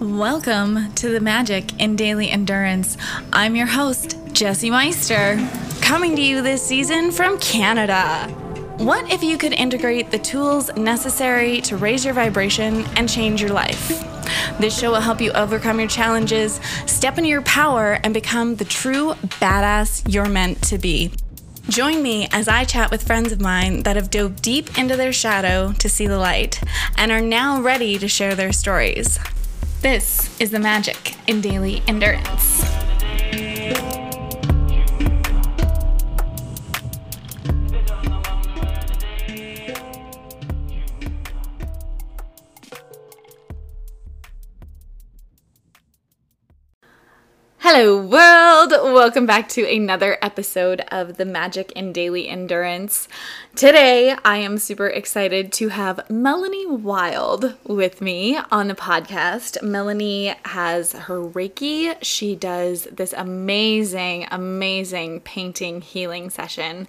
Welcome to the Magic in Daily Endurance. I'm your host, Jesse Meister, coming to you this season from Canada. What if you could integrate the tools necessary to raise your vibration and change your life? This show will help you overcome your challenges, step into your power, and become the true badass you're meant to be. Join me as I chat with friends of mine that have dove deep into their shadow to see the light and are now ready to share their stories. This is the magic in daily endurance. Hello, world! Welcome back to another episode of the Magic in Daily Endurance. Today, I am super excited to have Melanie Wild with me on the podcast. Melanie has her Reiki. She does this amazing, amazing painting healing session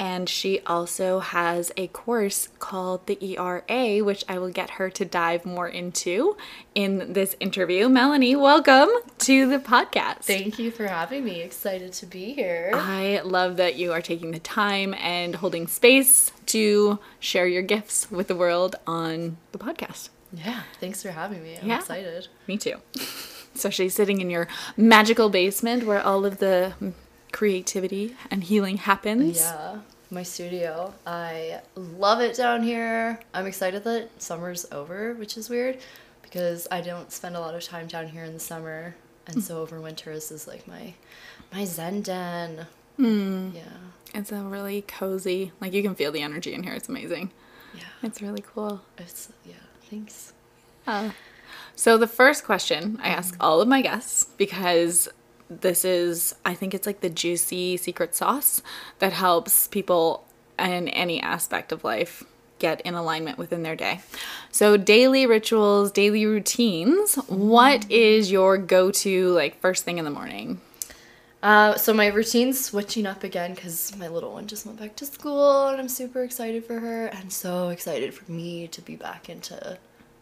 and she also has a course called the ERA, which I will get her to dive more into in this interview. Melanie, welcome to the podcast. Thank you for having me. Excited to be here. I love that you are taking the time and holding space to share your gifts with the world on the podcast. Yeah, thanks for having me. I'm Yeah. excited. Me too. Especially sitting in your magical basement where all of the creativity and healing happens. Yeah, my studio. I love it down here. I'm excited that summer's over, which is weird because I don't spend a lot of time down here in the summer. And hmm. so over winter this is like my my zen den. Hmm. Yeah. It's a really cozy, like you can feel the energy in here. It's amazing. Yeah. It's really cool. It's yeah, thanks. Uh, so the first question I ask mm-hmm. all of my guests because this is I think it's like the juicy secret sauce that helps people in any aspect of life get in alignment within their day. So daily rituals, daily routines, what is your go-to like first thing in the morning? Uh, so my routine's switching up again because my little one just went back to school and I'm super excited for her and so excited for me to be back into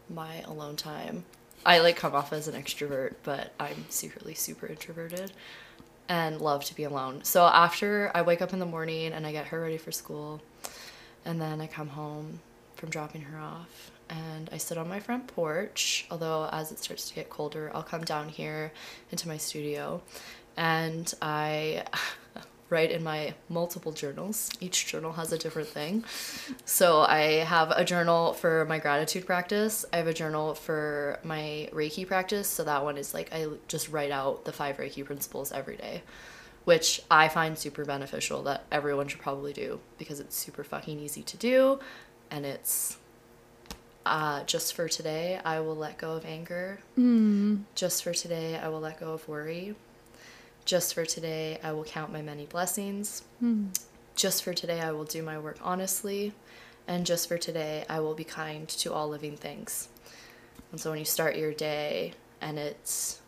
my alone time. I like come off as an extrovert, but I'm secretly super introverted and love to be alone. So after I wake up in the morning and I get her ready for school and then I come home from dropping her off and I sit on my front porch. Although, as it starts to get colder, I'll come down here into my studio and I write in my multiple journals. Each journal has a different thing. So I have a journal for my gratitude practice. I have a journal for my Reiki practice. So that one is like I just write out the five Reiki principles every day, which I find super beneficial that everyone should probably do because it's super fucking easy to do and it's uh, just for today, I will let go of anger. Just for today, I will let go of worry. Just for today, I will count my many blessings. Just for today, I will do my work honestly. And just for today, I will be kind to all living things. And so when you start your day and it's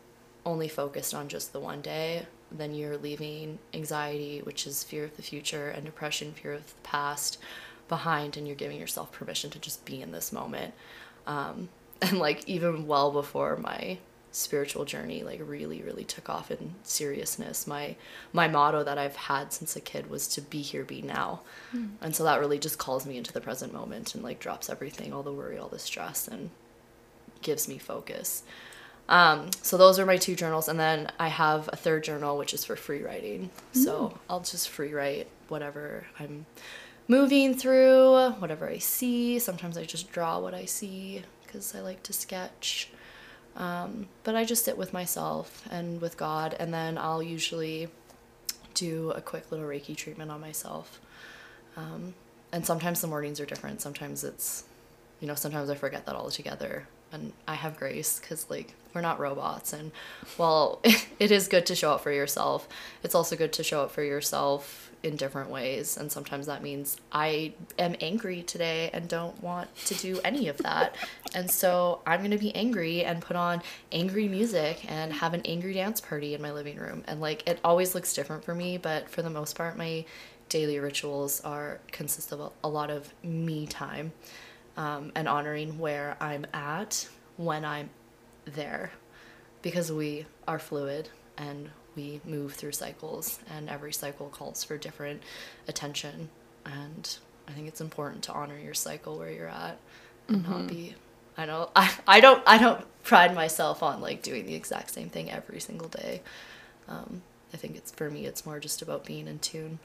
only focused on just the one day, then you're leaving anxiety, which is fear of the future, and depression, fear of the past, behind, and you're giving yourself permission to just be in this moment. Um, and like even well before my spiritual journey like really really took off in seriousness. My my motto that i've had since a kid was to be here be now. And so that really just calls me into the present moment and like drops everything all the worry all the stress and gives me focus. Um, so those are my two journals and then i have a third journal which is for free writing. So i'll just free write whatever i'm moving through whatever i see. Sometimes i just draw what i see because i like to sketch um, but I just sit with myself and with God, and then I'll usually do a quick little Reiki treatment on myself. Um, and sometimes the mornings are different. Sometimes it's, you know, sometimes I forget that altogether. And I have grace because, like, we're not robots. And while it is good to show up for yourself, it's also good to show up for yourself in different ways. And sometimes that means I am angry today and don't want to do any of that. and so I'm going to be angry and put on angry music and have an angry dance party in my living room. And like it always looks different for me, but for the most part, my daily rituals are consist of a, a lot of me time um, and honoring where I'm at when I'm there because we are fluid and we move through cycles, and every cycle calls for different attention. And I think it's important to honor your cycle where you're at and not be. I don't. I, I don't. I don't pride myself on like doing the exact same thing every single day. Um, I think it's for me. It's more just about being in tune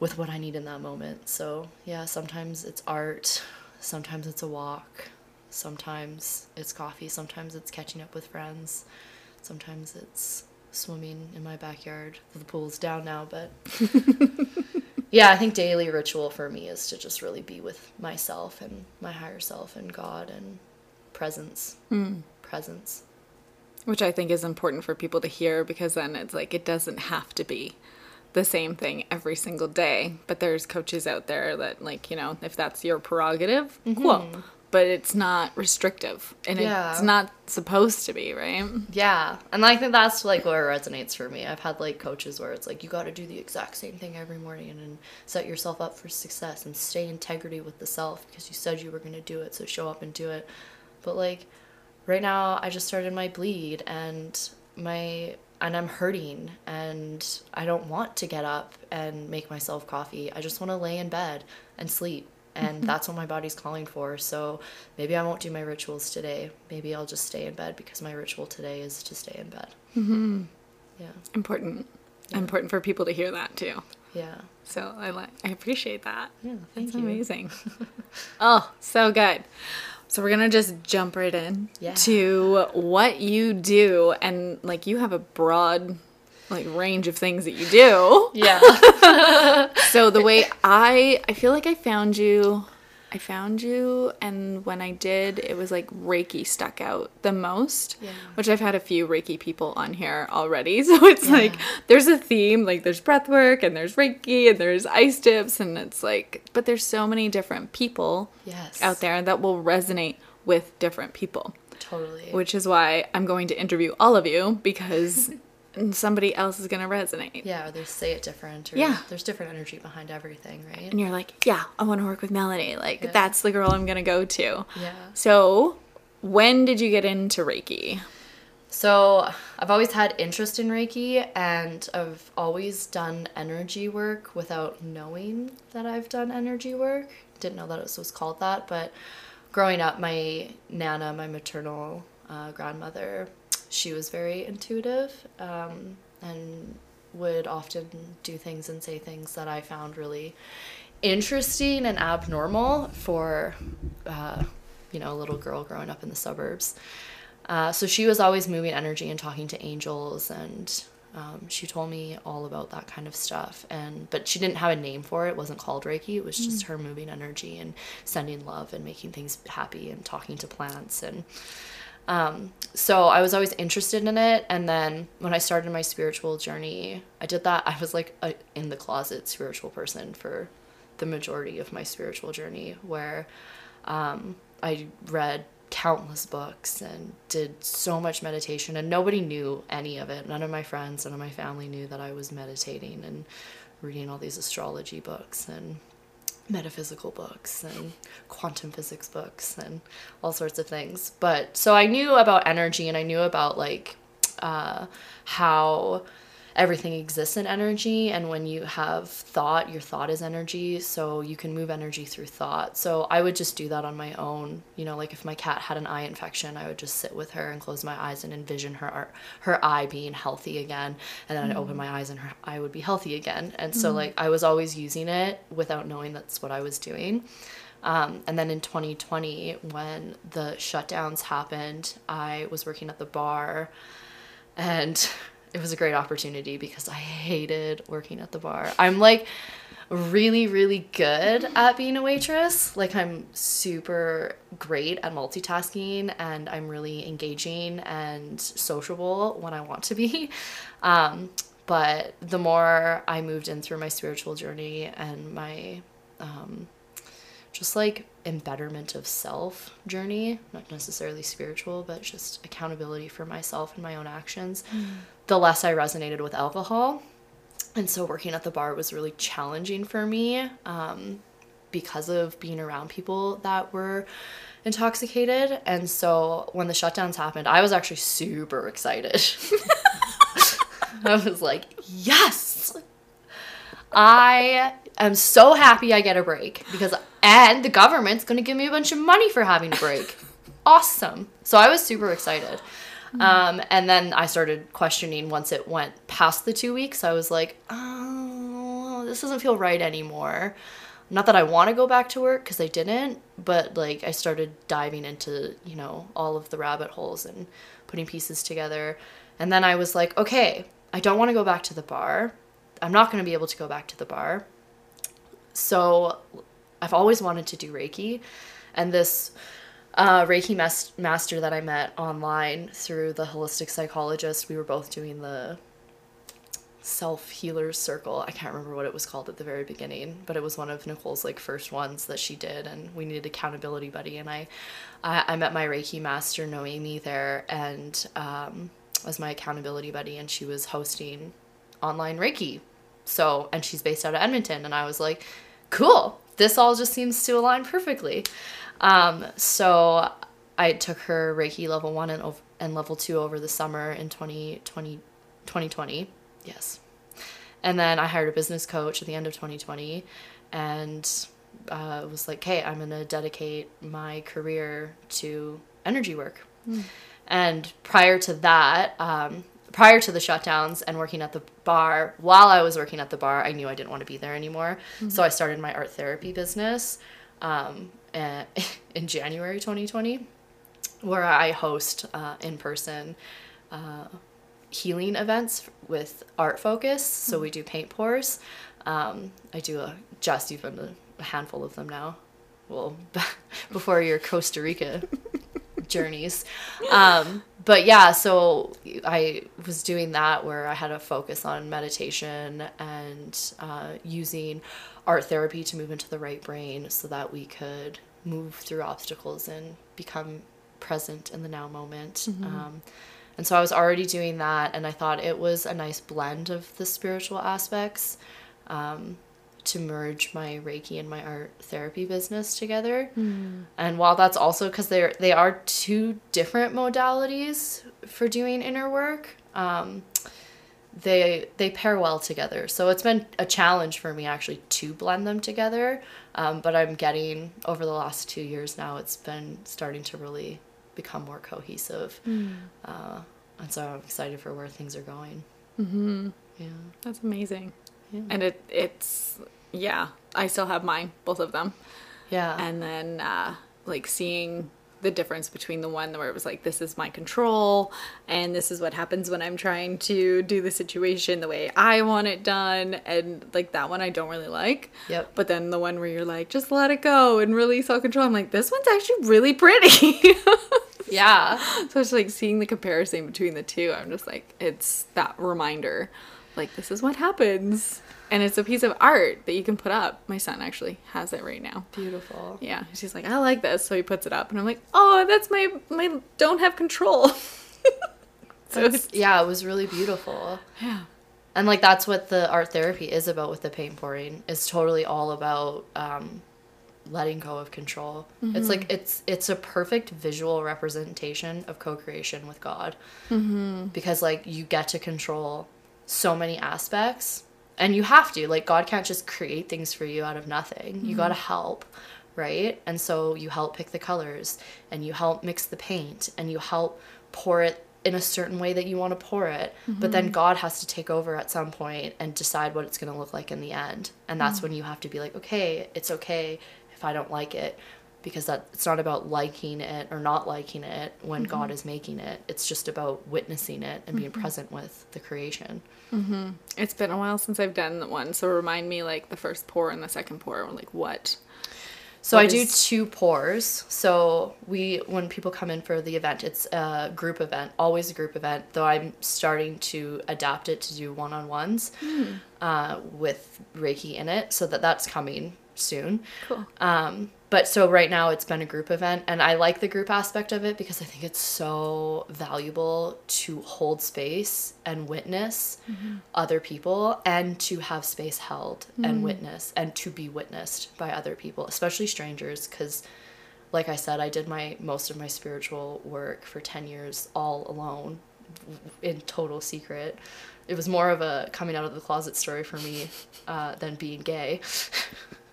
with what I need in that moment. So yeah, sometimes it's art, sometimes it's a walk, sometimes it's coffee, sometimes it's catching up with friends, sometimes it's swimming in my backyard. The pool's down now, but yeah, I think daily ritual for me is to just really be with myself and my higher self and God and presence. Hmm. Presence. Which I think is important for people to hear because then it's like it doesn't have to be the same thing every single day. But there's coaches out there that, like, you know, if that's your prerogative, cool. Mm-hmm. But it's not restrictive and Yeah. it's not supposed to be, right? Yeah, and I think that's like where it resonates for me. I've had like coaches where it's like you got to do the exact same thing every morning and, and set yourself up for success and stay integrity with the self because you said you were going to do it, so show up and do it. But like right now, I just started my bleed and my and I'm hurting and I don't want to get up and make myself coffee. I just want to lay in bed and sleep. And that's what my body's calling for. So maybe I won't do my rituals today. Maybe I'll just stay in bed because my ritual today is to stay in bed. Mm-hmm. Yeah. Important. Important for people to hear that too. Yeah. So I like I appreciate that. Yeah. Thank That's you. amazing. oh, so good. So we're gonna just jump right in Yeah. to what you do, and like you have a broad like range of things that you do. Yeah. So the way I I feel like I found you I found you and when I did it was like Reiki stuck out the most. Yeah. Which I've had a few Reiki people on here already. So it's like there's a theme, like there's breath work and there's Reiki and there's ice dips and it's like but there's so many different people yes. out there that will resonate with different people. Totally. Which is why I'm going to interview all of you because somebody else is going to resonate. yeah, or they say it different. Or Yeah. There's different energy behind everything, right? and you're like, yeah, I want to work with Melanie. Like, Yeah. that's the girl I'm going to go to. Yeah. So, when did you get into Reiki? So I've always had interest in Reiki and I've always done energy work without knowing that I've done energy work. Didn't know that it was called that, but growing up, my nana, my maternal uh, grandmother, she was very intuitive um, and would often do things and say things that I found really interesting and abnormal for, uh, you know, a little girl growing up in the suburbs. Uh, so she was always moving energy and talking to angels, and um, she told me all about that kind of stuff. And but she didn't have a name for it. It wasn't called Reiki. It was just her moving energy and sending love and making things happy and talking to plants and. Um, so I was always interested in it, and then when I started my spiritual journey, I did that. I was like a in the closet spiritual person for the majority of my spiritual journey, where um, I read countless books and did so much meditation, and nobody knew any of it. None of my friends, none of my family knew that I was meditating and reading all these astrology books and metaphysical books and quantum physics books and all sorts of things. But so I knew about energy and I knew about like uh, how everything exists in energy and when you have thought your thought is energy so you can move energy through thought. So i would just do that on my own. You know like if my cat had an eye infection i would just sit with her and close my eyes and envision her her eye being healthy again and then i'd open my eyes and her eye would be healthy again. And so like i was always using it without knowing that's what i was doing. Um, and then in 2020 when the shutdowns happened i was working at the bar and it was a great opportunity because I hated working at the bar. I'm like really, really good at being a waitress. Like, I'm super great at multitasking and I'm really engaging and sociable when I want to be. Um, but the more I moved in through my spiritual journey and my um, just like embetterment of self journey, not necessarily spiritual, but just accountability for myself and my own actions, the less I resonated with alcohol. And so working at the bar was really challenging for me um, because of being around people that were intoxicated. And so when the shutdowns happened, I was actually super excited. I was like, yes! I am so happy I get a break because, and the government's gonna give me a bunch of money for having a break. awesome. So I was super excited. Um, and then I started questioning once it went past the two weeks. I was like, oh, this doesn't feel right anymore. Not that I want to go back to work because I didn't, but like I started diving into, you know, all of the rabbit holes and putting pieces together. And then I was like, okay, I don't want to go back to the bar. I'm not going to be able to go back to the bar. So I've always wanted to do Reiki. And this uh, Reiki mas- master that I met online through the holistic psychologist, we were both doing the self healers circle. I can't remember what it was called at the very beginning, but it was one of Nicole's like first ones that she did, and we needed accountability buddy. And I, I, I met my Reiki master Noemi there, and um, as my accountability buddy, and she was hosting online Reiki. So, and she's based out of Edmonton, and I was like, cool. This all just seems to align perfectly. Um, so I took her Reiki level one and, ov- and level two over the summer in 2020, 2020. Yes. And then I hired a business coach at the end of 2020 and uh, was like, hey, I'm going to dedicate my career to energy work. And prior to that, um, prior to the shutdowns and working at the bar, while I was working at the bar, I knew I didn't want to be there anymore. So I started my art therapy business um, eh, in January 2020, where I host uh, in person uh, healing events with art focus. So we do paint pours. Um, I do a, just even a handful of them now. Well, before your Costa Rica journeys. Um, but yeah, so I was doing that where I had a focus on meditation and uh, using art therapy to move into the right brain so that we could move through obstacles and become present in the now moment. Um, and so I was already doing that, and I thought it was a nice blend of the spiritual aspects um, to merge my Reiki and my art therapy business together. And while that's also because they're they are two different modalities for doing inner work, um, they they pair well together. So it's been a challenge for me actually to blend them together. Um, but I'm getting over the last two years now. It's been starting to really become more cohesive, uh, and so I'm excited for where things are going. Mm-hmm. Yeah. That's amazing. Yeah. And it it's yeah, I still have mine, both of them. Yeah. And then uh like seeing the difference between the one where it was like this is my control and this is what happens when I'm trying to do the situation the way I want it done and like that one I don't really like. Yep. But then the one where you're like just let it go and really self control I'm like this one's actually really pretty. yeah. so it's like seeing the comparison between the two I'm just like it's that reminder like this is what happens and it's a piece of art that you can put up. My son actually has it right now. Beautiful. Yeah, she's like, I like this, so he puts it up, and I'm like, oh, that's my my don't have control. so yeah, it was really beautiful. yeah, And like that's what the art therapy is about with the paint pouring. It's totally all about um, letting go of control. It's like it's it's a perfect visual representation of co-creation with God. Mm-hmm. Because like you get to control so many aspects, and you have to. Like God can't just create things for you out of nothing. You got to mm-hmm. help. Right? And so you help pick the colors and you help mix the paint and you help pour it in a certain way that you want to pour it. But then mm-hmm. God has to take over at some point and decide what it's going to look like in the end. And that's mm. when you have to be like, okay, it's okay if I don't like it because that it's not about liking it or not liking it when mm-hmm. God is making it. It's just about witnessing it and being mm-hmm. present with the creation. Mm-hmm. it's been a while since I've done one. So remind me like the first pour and the second pour, like what? So What I do two pours. So we when people come in for the event, it's a group event, always a group event. Though I'm starting to adapt it to do one on ones hmm. uh, with Reiki in it, so that that's coming soon. Cool. Um, but so right now it's been a group event, and I like the group aspect of it because I think it's so valuable to hold space and witness other people, and to have space held and witness, and to be witnessed by other people, especially strangers, because like I said, I did my most of my spiritual work for 10 years all alone in total secret. It was more of a coming out of the closet story for me uh, than being gay.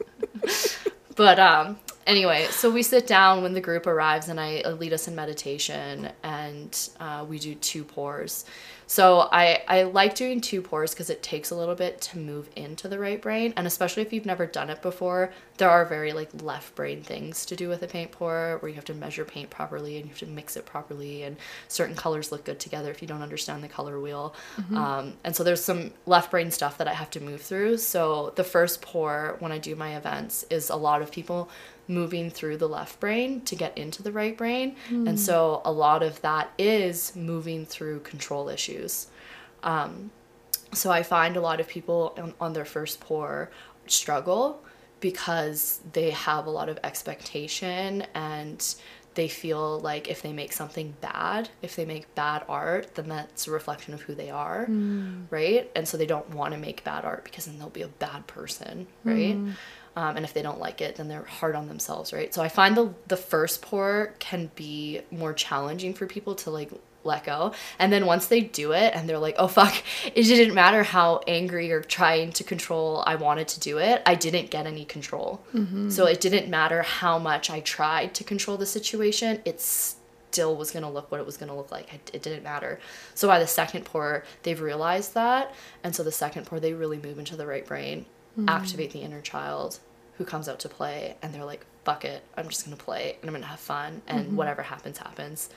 but um, anyway, so we sit down when the group arrives and I lead us in meditation and uh, we do two pours. So I, I like doing two pours because it takes a little bit to move into the right brain. And especially if you've never done it before, there are very like left brain things to do with a paint pour where you have to measure paint properly and you have to mix it properly and certain colors look good together if you don't understand the color wheel. Mm-hmm. Um, and so there's some left brain stuff that I have to move through. So the first pour when I do my events is a lot of people moving through the left brain to get into the right brain. Mm. And so a lot of that is moving through control issues. Um, so I find a lot of people on, on their first pour struggle because they have a lot of expectation and they feel like if they make something bad, if they make bad art, then that's a reflection of who they are, mm. right? And so they don't want to make bad art because then they'll be a bad person, right? Mm. Um, and if they don't like it, then they're hard on themselves, right? So I find the the first pour can be more challenging for people to like let go. And then once they do it and they're like, oh fuck, it didn't matter how angry or trying to control I wanted to do it, I didn't get any control. Mm-hmm. So it didn't matter how much I tried to control the situation, it still was gonna look what it was gonna look like. It, it didn't matter. So by the second pour, they've realized that. And so the second pour, they really move into the right brain mm. activate the inner child who comes out to play and they're like fuck it i'm just going to play and i'm going to have fun and mm-hmm. whatever happens happens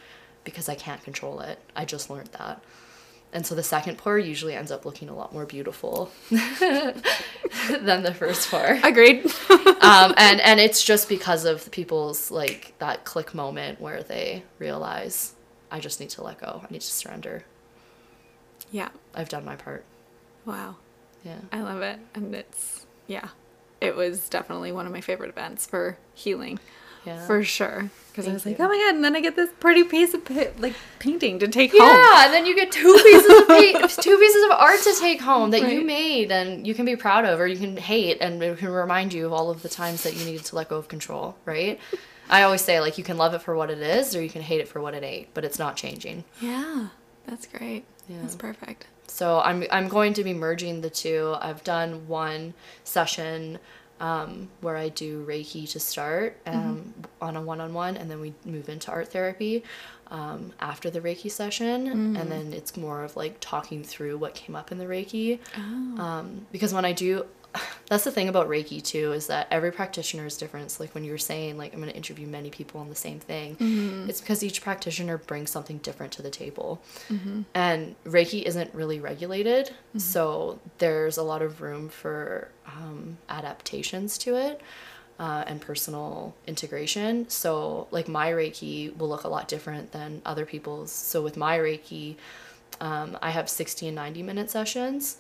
because i can't control it. I just learned that. And so the second pour usually ends up looking a lot more beautiful than the first pour. Agreed. Um, and and it's just because of the people's like that click moment where they realize i just need to let go. I need to surrender. Yeah. I've done my part. Wow yeah. I love it. And it's, yeah, it was definitely one of my favorite events for healing. Yeah. For sure. Because I was like, oh my God. And then I get this pretty piece of like painting to take yeah, home. Yeah. And then you get two pieces of paint, two pieces of art to take home that right. you made and you can be proud of or you can hate and it can remind you of all of the times that you needed to let go of control, right? I always say, like, you can love it for what it is or you can hate it for what it ain't, but it's not changing. Yeah. That's great. Yeah. That's perfect. So I'm I'm going to be merging the two. I've done one session um, where I do Reiki to start um, mm-hmm. on a one on one, and then we move into art therapy um, after the Reiki session, mm. and then it's more of like talking through what came up in the Reiki. Oh. Um, because when I do that's the thing about Reiki too is that every practitioner is different. So like when you were saying like I'm going to interview many people on the same thing, mm-hmm. it's because each practitioner brings something different to the table. Mm-hmm. And Reiki isn't really regulated, mm-hmm. so there's a lot of room for um, adaptations to it. Uh, and personal integration. So, like, my Reiki will look a lot different than other people's. So, with my Reiki, um, I have 60 and 90 minute sessions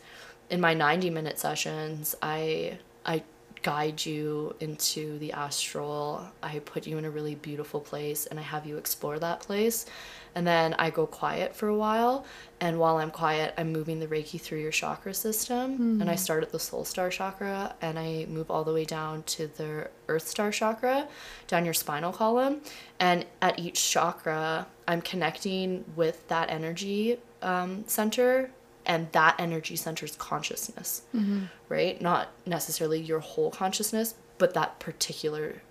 in my 90 minute sessions, I I guide you into the astral. I put you in a really beautiful place and I have you explore that place. And then I go quiet for a while. And while I'm quiet, I'm moving the Reiki through your chakra system. Mm. And I start at the soul star chakra and I move all the way down to the earth star chakra, down your spinal column. And at each chakra, I'm connecting with that energy um, center and that energy centers consciousness mm-hmm. right not necessarily your whole consciousness but that particular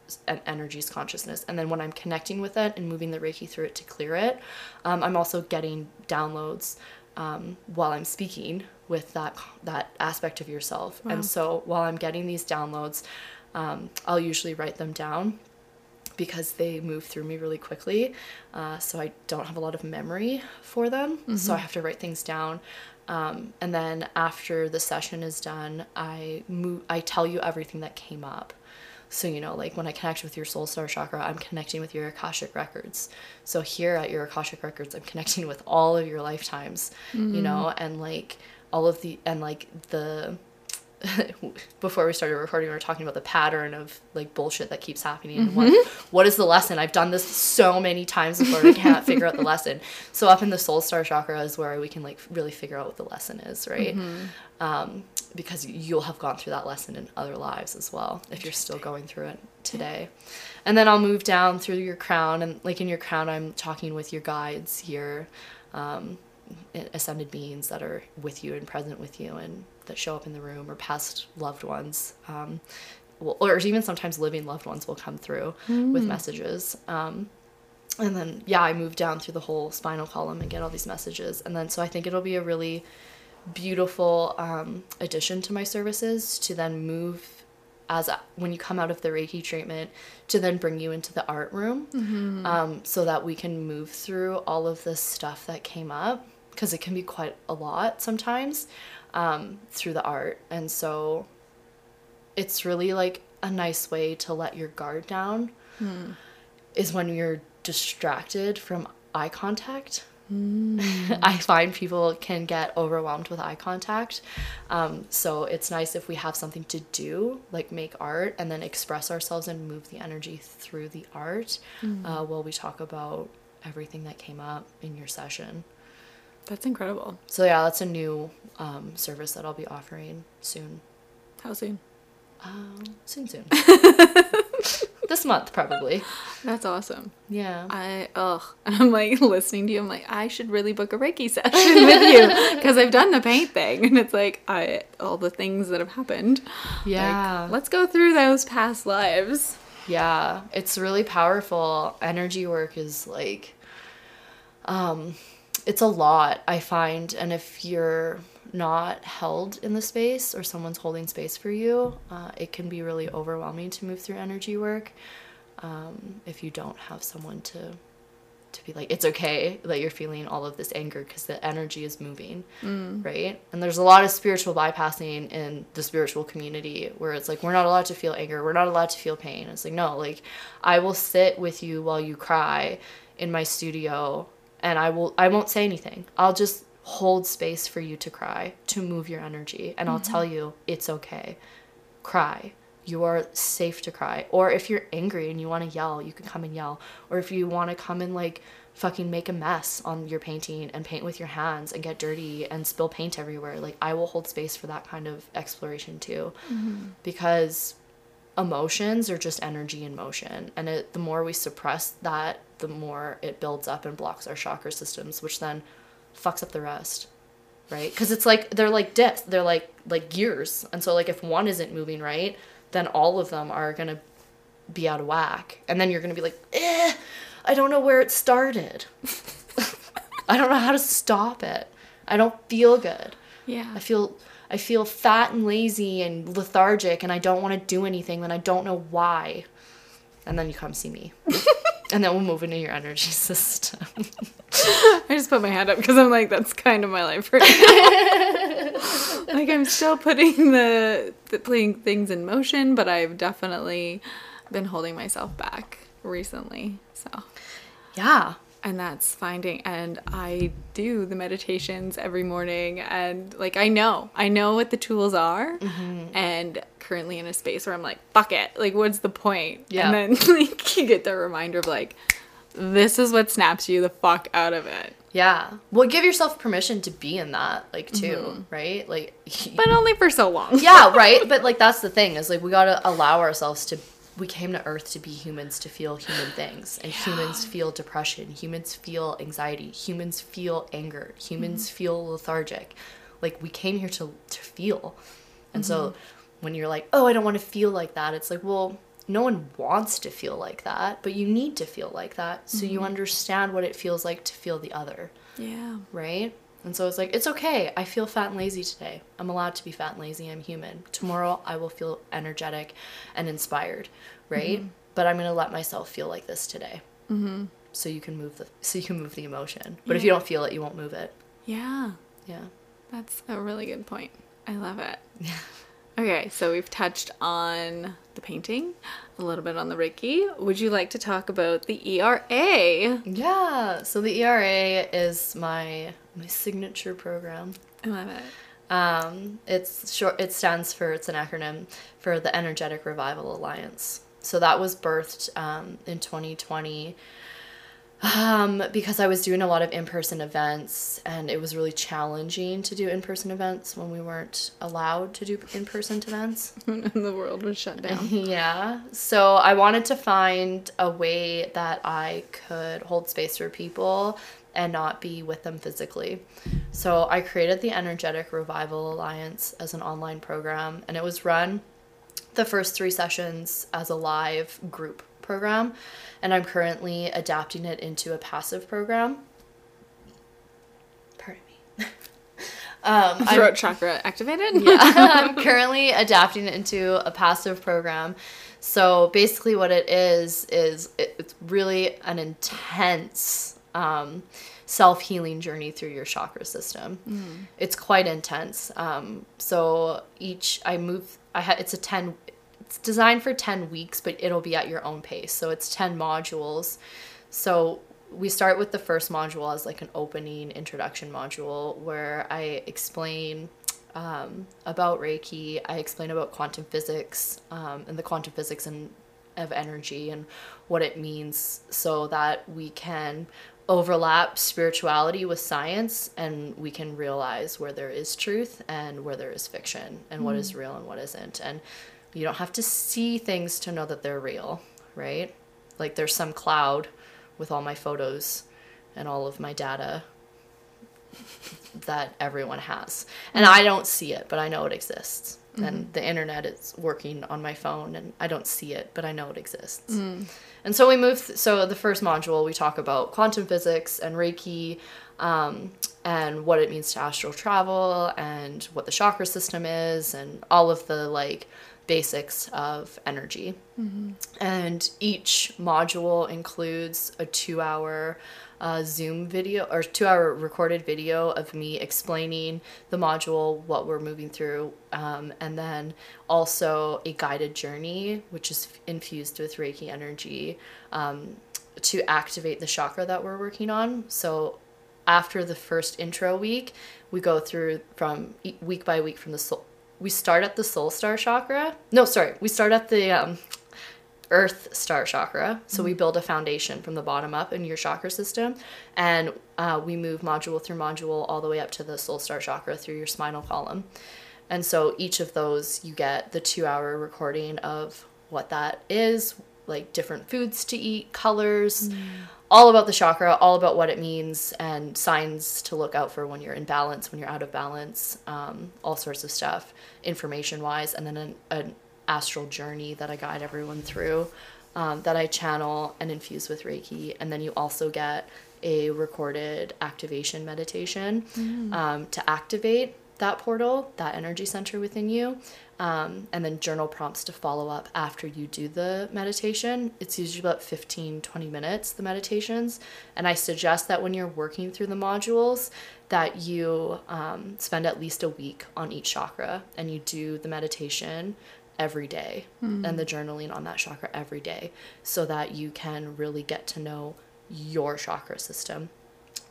energy's consciousness and then when i'm connecting with it and moving the reiki through it to clear it um, i'm also getting downloads um, while i'm speaking with that that aspect of yourself wow. and so while i'm getting these downloads um, i'll usually write them down because they move through me really quickly. Uh, so I don't have a lot of memory for them. Mm-hmm. So I have to write things down. Um, and then after the session is done, I move. I tell you everything that came up. So you know, like when I connect with your soul star chakra, I'm connecting with your akashic records. So here at your akashic records, I'm connecting with all of your lifetimes. Mm-hmm. You know, and like all of the and like the before we started recording, we were talking about the pattern of like bullshit that keeps happening and what, what is the lesson? I've done this so many times before, I can't figure out the lesson. So up in the soul star chakra is where we can like really figure out what the lesson is, right? Um, because you'll have gone through that lesson in other lives as well if you're still going through it today. And then I'll move down through your crown, and like in your crown, I'm talking with your guides here, um, ascended beings that are with you and present with you, and that show up in the room, or past loved ones, um, well, or even sometimes living loved ones will come through with messages. Um, and then yeah, I move down through the whole spinal column and get all these messages, and then so I think it'll be a really beautiful um, addition to my services to then move as a, when you come out of the Reiki treatment to then bring you into the art room. Um, so that we can move through all of this stuff that came up because it can be quite a lot sometimes um, through the art. And so it's really like a nice way to let your guard down is when you're distracted from eye contact. I find people can get overwhelmed with eye contact. Um, so it's nice if we have something to do, like make art, and then express ourselves and move the energy through the art uh, while we talk about everything that came up in your session. That's incredible. So yeah, that's a new um, service that I'll be offering soon. How soon? Um, soon, soon. this month, probably. That's awesome. Yeah. I ugh, and I'm like listening to you. I'm like, I should really book a Reiki session with you because I've done the paint thing, and it's like I all the things that have happened. Yeah. Like, let's go through those past lives. Yeah, it's really powerful. Energy work is like um it's a lot, I find, and if you're not held in the space or someone's holding space for you, uh, it can be really overwhelming to move through energy work. Um, if you don't have someone to to be like it's okay that you're feeling all of this anger because the energy is moving right? And there's a lot of spiritual bypassing in the spiritual community where it's like we're not allowed to feel anger. We're not allowed to feel pain. It's like no like i will sit with you while you cry in my studio and i will i won't say anything i'll just hold space for you to cry to move your energy and i'll tell you it's okay cry. You are safe to cry. Or if you're angry and you want to yell, you can come and yell. Or if you want to come and like fucking make a mess on your painting and paint with your hands and get dirty and spill paint everywhere, like I will hold space for that kind of exploration too. Mm-hmm. Because emotions are just energy in motion. And it, the more we suppress that the more it builds up and blocks our chakra systems which then fucks up the rest right? Because it's like they're like discs they're like like gears. And so like if one isn't moving right then all of them are gonna be out of whack. And then you're gonna be like eh, i don't know where it started. I don't know how to stop it. I don't feel good. Yeah. I feel I feel fat and lazy and lethargic and I don't want to do anything and I don't know why. And then you come see me. and then we'll move into your energy system. I just put my hand up because I'm like, that's kind of my life right now. like I'm still putting the, the putting things in motion, but I've definitely been holding myself back recently. So yeah. And that's finding and I do the meditations every morning and like I know I know what the tools are mm-hmm. and currently in a space where I'm like fuck it like what's the point Yeah. and then like you get the reminder of like this is what snaps you the fuck out of it Yeah. Well, give yourself permission to be in that like too, mm-hmm. right? Like but only for so long yeah, right? But like that's the thing is like we got to allow ourselves to we came to earth to be humans to feel human things. And humans feel depression. Humans feel anxiety. Humans feel anger. Humans mm-hmm. feel lethargic. Like we came here to to feel. And so mm-hmm. when you're like oh i don't want to feel like that it's like well no one wants to feel like that but you need to feel like that. So you mm-hmm. understand what it feels like to feel the other. Yeah. Right? And so it's like, it's okay. I feel fat and lazy today. I'm allowed to be fat and lazy. I'm human. Tomorrow I will feel energetic and inspired, right? But I'm gonna let myself feel like this today. Mm-hmm. So you can move the so you can move the emotion. But if you don't feel it, you won't move it. yeah Yeah. That's a really good point. I love it. Okay, so we've touched on the painting, a little bit on the Reiki. Would you like to talk about the ERA? Yeah. So the ERA is my my signature program. I love it. Um, it's short. It stands for. It's an acronym for the Energetic Revival Alliance. So that was birthed um, in 2020 um, because I was doing a lot of in person events and it was really challenging to do in person events when we weren't allowed to do in person events. and the world was shut down. yeah. So I wanted to find a way that I could hold space for people and not be with them physically. So I created the Energetic Revival Alliance as an online program and it was run the first three sessions as a live group program, and I'm currently adapting it into a passive program. Pardon me. um, Throat I'm, chakra activated? yeah, I'm currently adapting it into a passive program. So basically, what it is is it, it's really an intense um, self healing journey through your chakra system. It's quite intense. Um, so each I move, I ha- it's a ten. It's designed for ten weeks, but it'll be at your own pace. So it's ten modules. So we start with the first module as like an opening introduction module where I explain um, about Reiki. I explain about quantum physics um, and the quantum physics and of energy and what it means, so that we can overlap spirituality with science and we can realize where there is truth and where there is fiction and what is real and what isn't. And you don't have to see things to know that they're real, right? Like there's some cloud with all my photos and all of my data that everyone has. And I don't see it, but I know it exists. And the internet is working on my phone and I don't see it, but I know it exists. And so we move, th- so the first module, we talk about quantum physics and Reiki um, and what it means to astral travel and what the chakra system is and all of the like basics of energy. And each module includes a two hour uh, Zoom video or two hour recorded video of me explaining the module, what we're moving through, um, and then also a guided journey, which is infused with Reiki energy um, to activate the chakra that we're working on. So after the first intro week, we go through from e- week by week from the soul. We start at the soul star chakra. No, sorry, we start at the um, earth star chakra. So we build a foundation from the bottom up in your chakra system, and uh, we move module through module all the way up to the soul star chakra through your spinal column. And so each of those, you get the two hour recording of what that is, like different foods to eat, colors, all about the chakra, all about what it means, and signs to look out for when you're in balance, when you're out of balance, um, all sorts of stuff, information wise, and then an, an astral journey that I guide everyone through. Um, that I channel and infuse with Reiki. And then you also get a recorded activation meditation um, to activate that portal, that energy center within you, um, and then journal prompts to follow up after you do the meditation. It's usually about 15, 20 minutes, the meditations. And I suggest that when you're working through the modules, that you um, spend at least a week on each chakra and you do the meditation every day and the journaling on that chakra every day so that you can really get to know your chakra system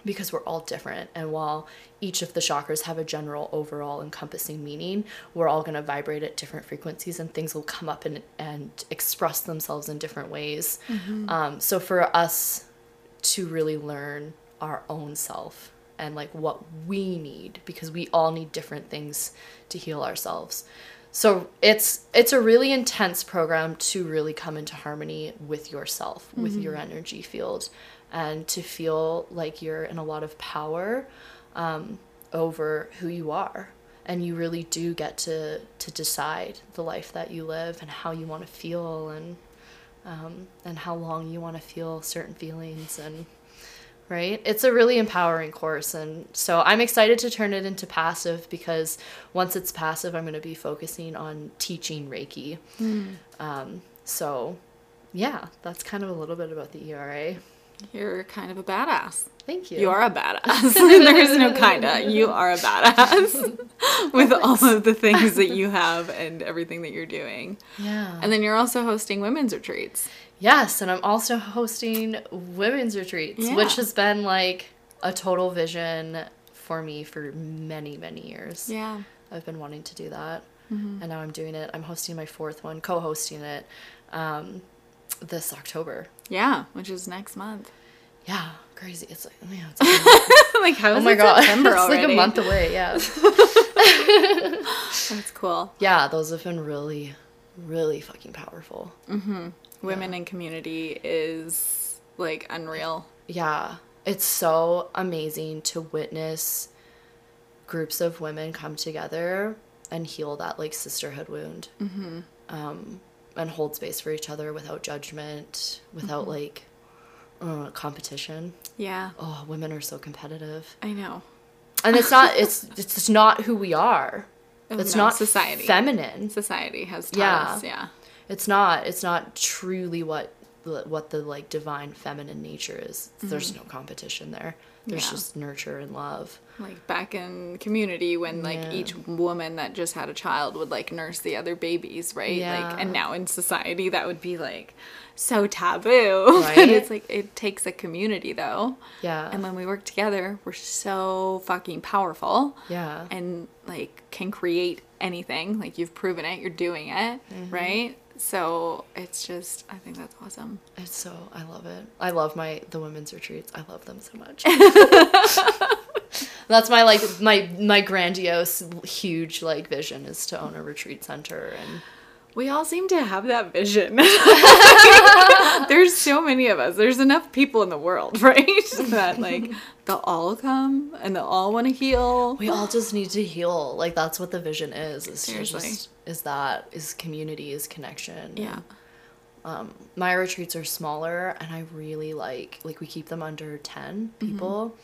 because we're all different. And while each of the chakras have a general overall encompassing meaning we're all going to vibrate at different frequencies and things will come up and, and express themselves in different ways. Um, so for us to really learn our own self and like what we need because we all need different things to heal ourselves. So it's it's a really intense program to really come into harmony with yourself with your energy field and to feel like you're in a lot of power um, over who you are. And you really do get to to decide the life that you live and how you want to feel and um, and how long you want to feel certain feelings and right? It's a really empowering course and so i'm excited to turn it into passive because once it's passive i'm going to be focusing on teaching reiki. Um, so yeah that's kind of a little bit about the era You're kind of a badass. thank you You are a badass. there is no kinda. You are a badass with all of the things that you have and everything that you're doing. yeah And then you're also hosting women's retreats. Yes, and I'm also hosting women's retreats, Yeah. which has been like a total vision for me for many, many years. Yeah. I've been wanting to do that. And now I'm doing it. I'm hosting my fourth one, co hosting it um, this October. Yeah, which is next month. Yeah, crazy. It's like, yeah, it's like, like how oh my god, September it's already? like a month away. Yeah, That's cool. yeah. Those have been really, really fucking powerful. Women in community is like unreal. Yeah, it's so amazing to witness groups of women come together and heal that like sisterhood wound, mm-hmm. um, and hold space for each other without judgment, without like uh, competition. Yeah, Oh, women are so competitive, I know. and it's not. It's it's just not who we are. Oh, It's no, not society. feminine. Society has taught Yeah. us, yeah. It's not. It's not truly what what the like divine feminine nature is. There's no competition there. There's. Yeah. just nurture and love. Like back in community when like Yeah. each woman that just had a child would like nurse the other babies, right? Yeah. Like and now in society that would be like so taboo. Right? and it's like it takes a community though. Yeah. And when we work together, we're so fucking powerful. Yeah. And like can create anything. Like you've proven it, you're doing it, Mm-hmm. right? So it's just I think that's awesome. It's so I love it. I love my the women's retreats. I love them so much. That's my like my my grandiose huge like vision is to own a retreat center and We all seem to have that vision. There's so many of us. There's enough people in the world, right? that like they'll all come and they'll all want to heal. we all just need to heal. Like that's what the vision is. Is Seriously. just is that is community is connection. Yeah. um, my retreats are smaller and i really like like we keep them under 10 people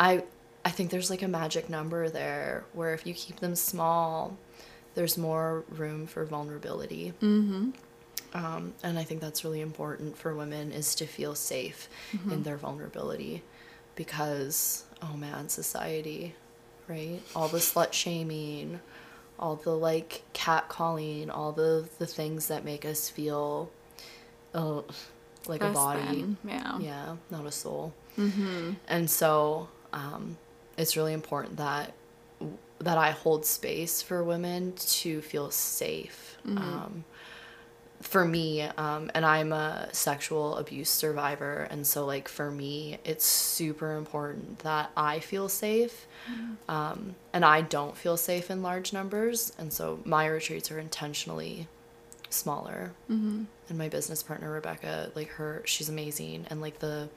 i i think there's like a magic number there where if you keep them small there's more room for vulnerability mm-hmm. um, and i think that's really important for women is to feel safe in their vulnerability because oh man society right all the slut shaming all the like cat calling, all the the things that make us feel uh, like a body. than, yeah. Yeah, not a soul. Mm-hmm. And so um, it's really important that that I hold space for women to feel safe. Um, for me, um, and I'm a sexual abuse survivor, and so like for me, it's super important that I feel safe, um, and I don't feel safe in large numbers, and so my retreats are intentionally smaller. Mm-hmm. And my business partner Rebecca, like her, she's amazing, and like the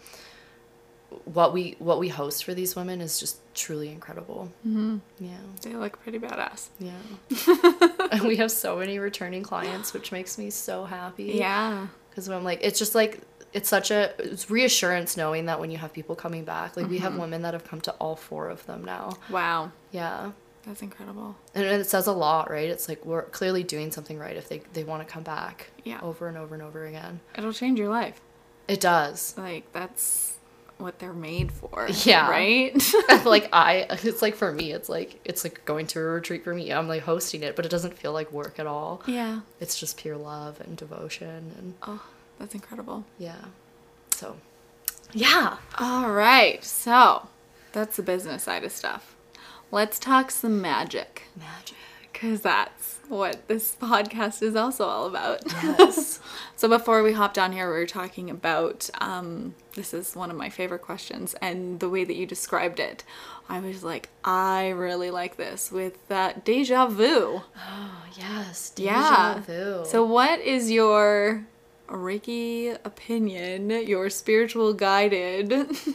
what we what we host for these women is just truly incredible. Mm-hmm. Yeah. They look pretty badass. Yeah. and we have so many returning clients, which makes me so happy. Yeah. Because I'm like, it's just like, it's such a it's reassurance knowing that when you have people coming back, like we Mm-hmm. have women that have come to all four of them now. Wow. Yeah. That's incredible. And it says a lot, right? It's like we're clearly doing something right if they, they want to come back Yeah. over and over and over again. It'll change your life. It does. Like that's what they're made for. Yeah. Right? like I, it's like for me, it's like, it's like going to a retreat for me. I'm like hosting it, but it doesn't feel like work at all. yeah. It's just pure love and devotion and Oh, that's incredible. Yeah. So, yeah. All right. So that's the business side of stuff. Let's talk some magic. Magic. Because that's what this podcast is also all about. Yes. So before we hopped on here, we were talking about um, this is one of my favorite questions, and the way that you described it, I was like, I really like this with that deja vu. oh, yes. Deja Yeah. vu. So what is your Reiki opinion, your spiritual guided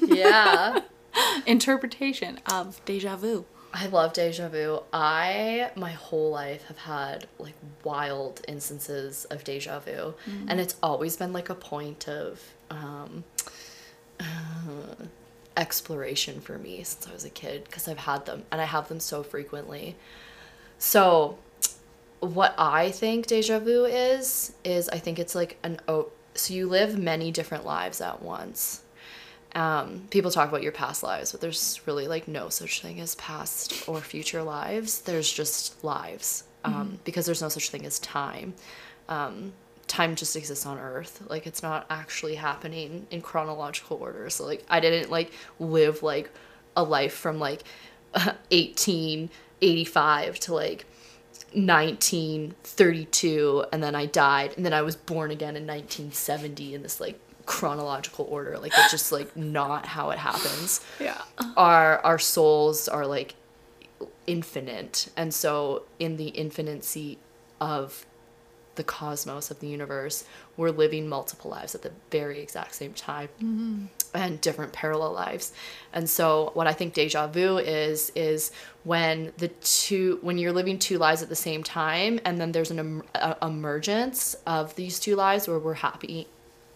yeah. interpretation of deja vu? I love deja vu. I, my whole life, have had like wild instances of deja vu. And it's always been like a point of um, exploration for me since I was a kid because I've had them and I have them so frequently. So, what I think deja vu is, is I think it's like an, oh, so you live many different lives at once um, people talk about your past lives, but there's really like no such thing as past or future lives. There's just lives um, because there's no such thing as time. Um, time just exists on Earth. Like it's not actually happening in chronological order. So like I didn't like live like a life from like 1885 to like 1932 and then I died and then I was born again in 1970 in this like chronological order like it's just like not how it happens. Yeah. our our souls are like infinite. And so in the infinity of the cosmos of the universe we're living multiple lives at the very exact same time mm-hmm. and different parallel lives. And so what i think deja vu is is when the two when you're living two lives at the same time and then there's an em- a, emergence of these two lives where we're happy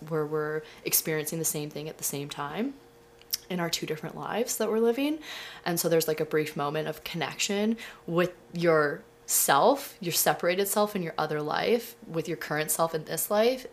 where we're experiencing the same thing at the same time in our two different lives that we're living. And so there's like a brief moment of connection with your self, your separated self in your other life, with your current self in this life.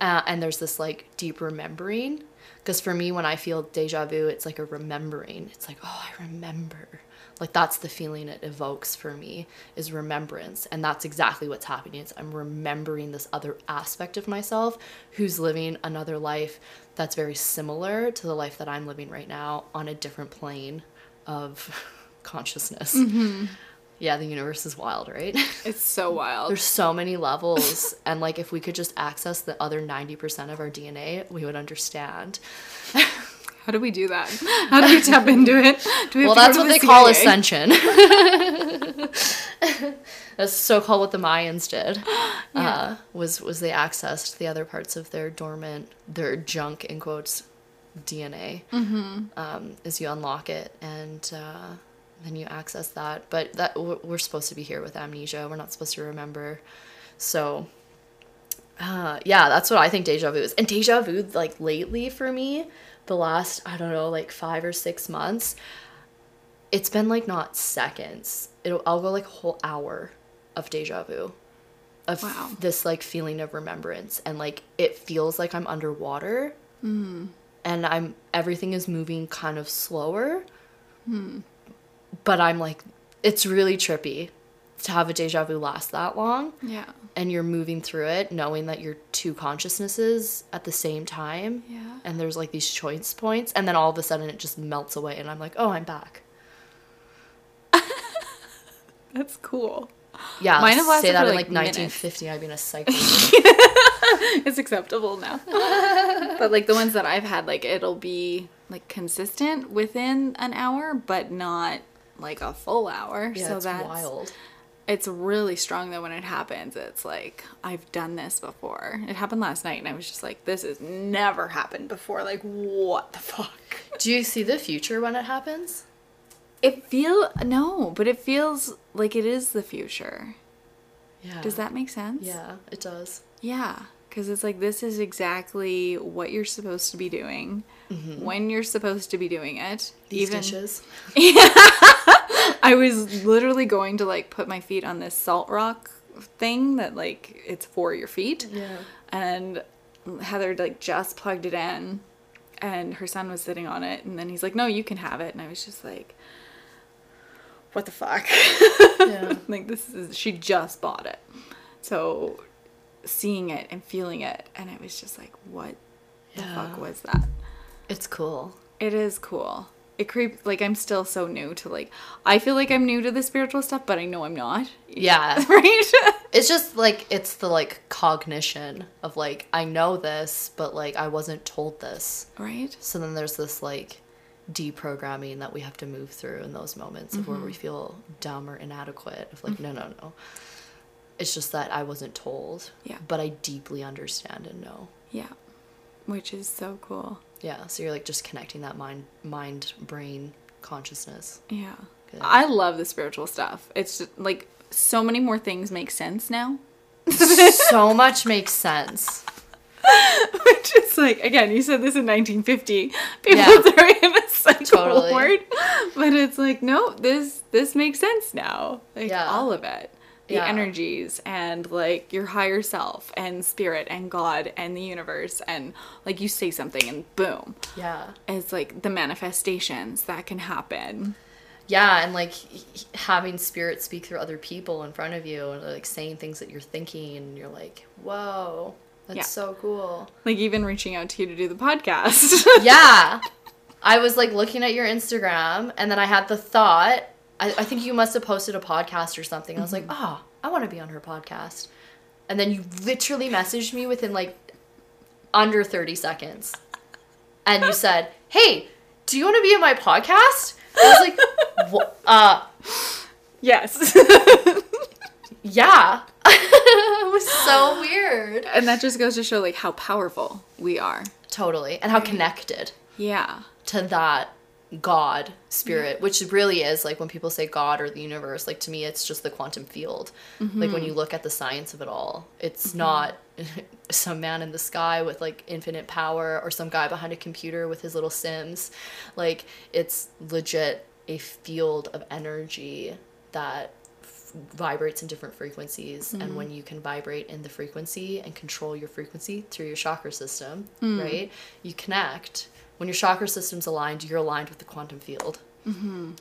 Uh, and there's this like deep remembering. Because for me, when I feel deja vu, it's like a remembering. It's like, oh, I remember. Like that's the feeling it evokes for me is remembrance. And that's exactly what's happening. It's I'm remembering this other aspect of myself who's living another life that's very similar to the life that I'm living right now on a different plane of consciousness. Mm-hmm. Yeah, the universe is wild, right? It's so wild. There's so many levels, and like if we could just access the other 90% of our DNA, we would understand. How do we do that? How do we tap into it? Do we Well, that's what to they the call ascension. that's so called what the Mayans did. Uh, was was they accessed the other parts of their dormant, their junk in quotes, DNA. Mm-hmm. Um, as you unlock it and. Uh, then you access that, but that we're we're supposed to be here with amnesia. We're not supposed to remember, so uh, yeah, that's what I think deja vu is. And deja vu, like lately for me, the last, I don't know, like five or six months, it's been like not seconds. It'll, I'll go like a whole hour of deja vu. Of Wow. this like feeling of remembrance. And like it feels like I'm underwater. Mm-hmm. And I'm, everything is moving kind of slower. Hmm. But I'm like, it's really trippy to have a deja vu last that long Yeah. and you're moving through it knowing that you're two consciousnesses at the same time Yeah. and there's like these choice points and then all of a sudden it just melts away and i'm like oh i'm back That's cool. yeah Mine have say that for, in like, like 1950 i'd be in a psycho It's acceptable now. but like the ones that I've had, like it'll be like consistent within an hour, but not like a full hour. yeah so it's that's wild it's really strong though when it happens. It's like I've done this before. It happened last night, and I was just like, "This has never happened before." Like, what the fuck? do you see the future when it happens It feel no, but it feels like it is the future. yeah Does that make sense? yeah it does Yeah, because it's like this is exactly what you're supposed to be doing mm-hmm. when you're supposed to be doing it. these dishes I was literally going to like put my feet on this salt rock thing that like it's for your feet. yeah And Heather like just plugged it in and her son was sitting on it and then he's like, "No, you can have it." And I was just like, "What the fuck?" yeah like this is she just bought it. So seeing it and feeling it and it was just like, "What the fuck was that?" it's cool It is cool. It creeps like I'm still so new to like I feel like I'm new to the spiritual stuff, but I know I'm not. yeah Right? it's just like it's the like cognition of like i know this but like i wasn't told this right? So then there's this like deprogramming that we have to move through in those moments of where we mm-hmm. feel dumb or inadequate. Of like, no, no, no. It's just that I wasn't told. Yeah. But I deeply understand and know. Yeah. Which is so cool. Yeah. So you're like just connecting that mind, mind, brain, consciousness. Yeah. Good. I love the spiritual stuff. It's just, like so many more things make sense now. so much makes sense. Which is like again, you said this in 1950. People Yeah. throwing in a psycho Totally. word, but it's like no, this this makes sense now. Like Yeah. all of it, the Yeah. energies and like your higher self and spirit and God and the universe and like you say something and boom, Yeah. it's like the manifestations that can happen. Yeah. And like having spirit speak through other people in front of you and like saying things that you're thinking and you're like, whoa, that's Yeah. so cool. Like even reaching out to you to do the podcast. Yeah. I was like looking at your Instagram and then I had the thought. I, I think you must have posted a podcast or something. I was like, oh, I want to be on her podcast. And then you literally messaged me within like under 30 seconds. And you said, hey, do you want to be in my podcast? I was like, "Wha- uh, Yes. yeah. it was so weird. and that just goes to show like how powerful we are. Totally. And how connected. Yeah. to that God spirit, mm-hmm. which really is like when people say God or the universe, like to me, it's just the quantum field. Like when mm-hmm. you look at the science of it all, it's mm-hmm. not some man in the sky with like infinite power or some guy behind a computer with his little Sims. Like it's legit a field of energy that f- vibrates in different frequencies. And when you can vibrate in the frequency and control your frequency through your chakra system mm. right you connect when your chakra system's aligned you're aligned with the quantum field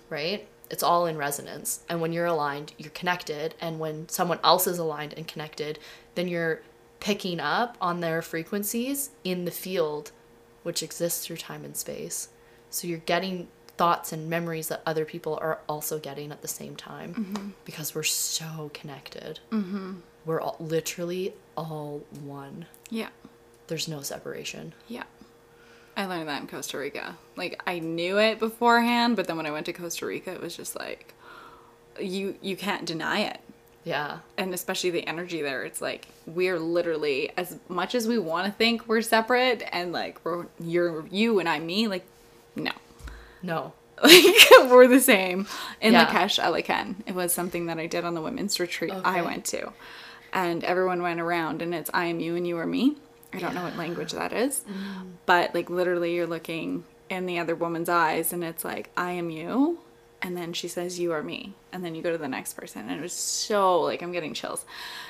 right it's all in resonance and when you're aligned you're connected and when someone else is aligned and connected then you're picking up on their frequencies in the field which exists through time and space so you're getting thoughts and memories that other people are also getting at the same time because we're so connected. Mm-hmm. We're all, literally all one. Yeah. There's no separation. Yeah. I learned that in Costa Rica. Like I knew it beforehand, but then when I went to Costa Rica, it was just like you you can't deny it. Yeah. And especially the energy there. It's like we're literally as much as we want to think we're separate and like we're you're you and I'm me, like no. No. Like we're the same. In Yeah. Lak'ech, Alakan. It was something that I did on the women's retreat I went to. And everyone went around and it's I am you and you are me. I don't know what language that is. Mm. But like literally you're looking in the other woman's eyes and it's like I am you and then she says you are me and then you go to the next person and it was so like I'm getting chills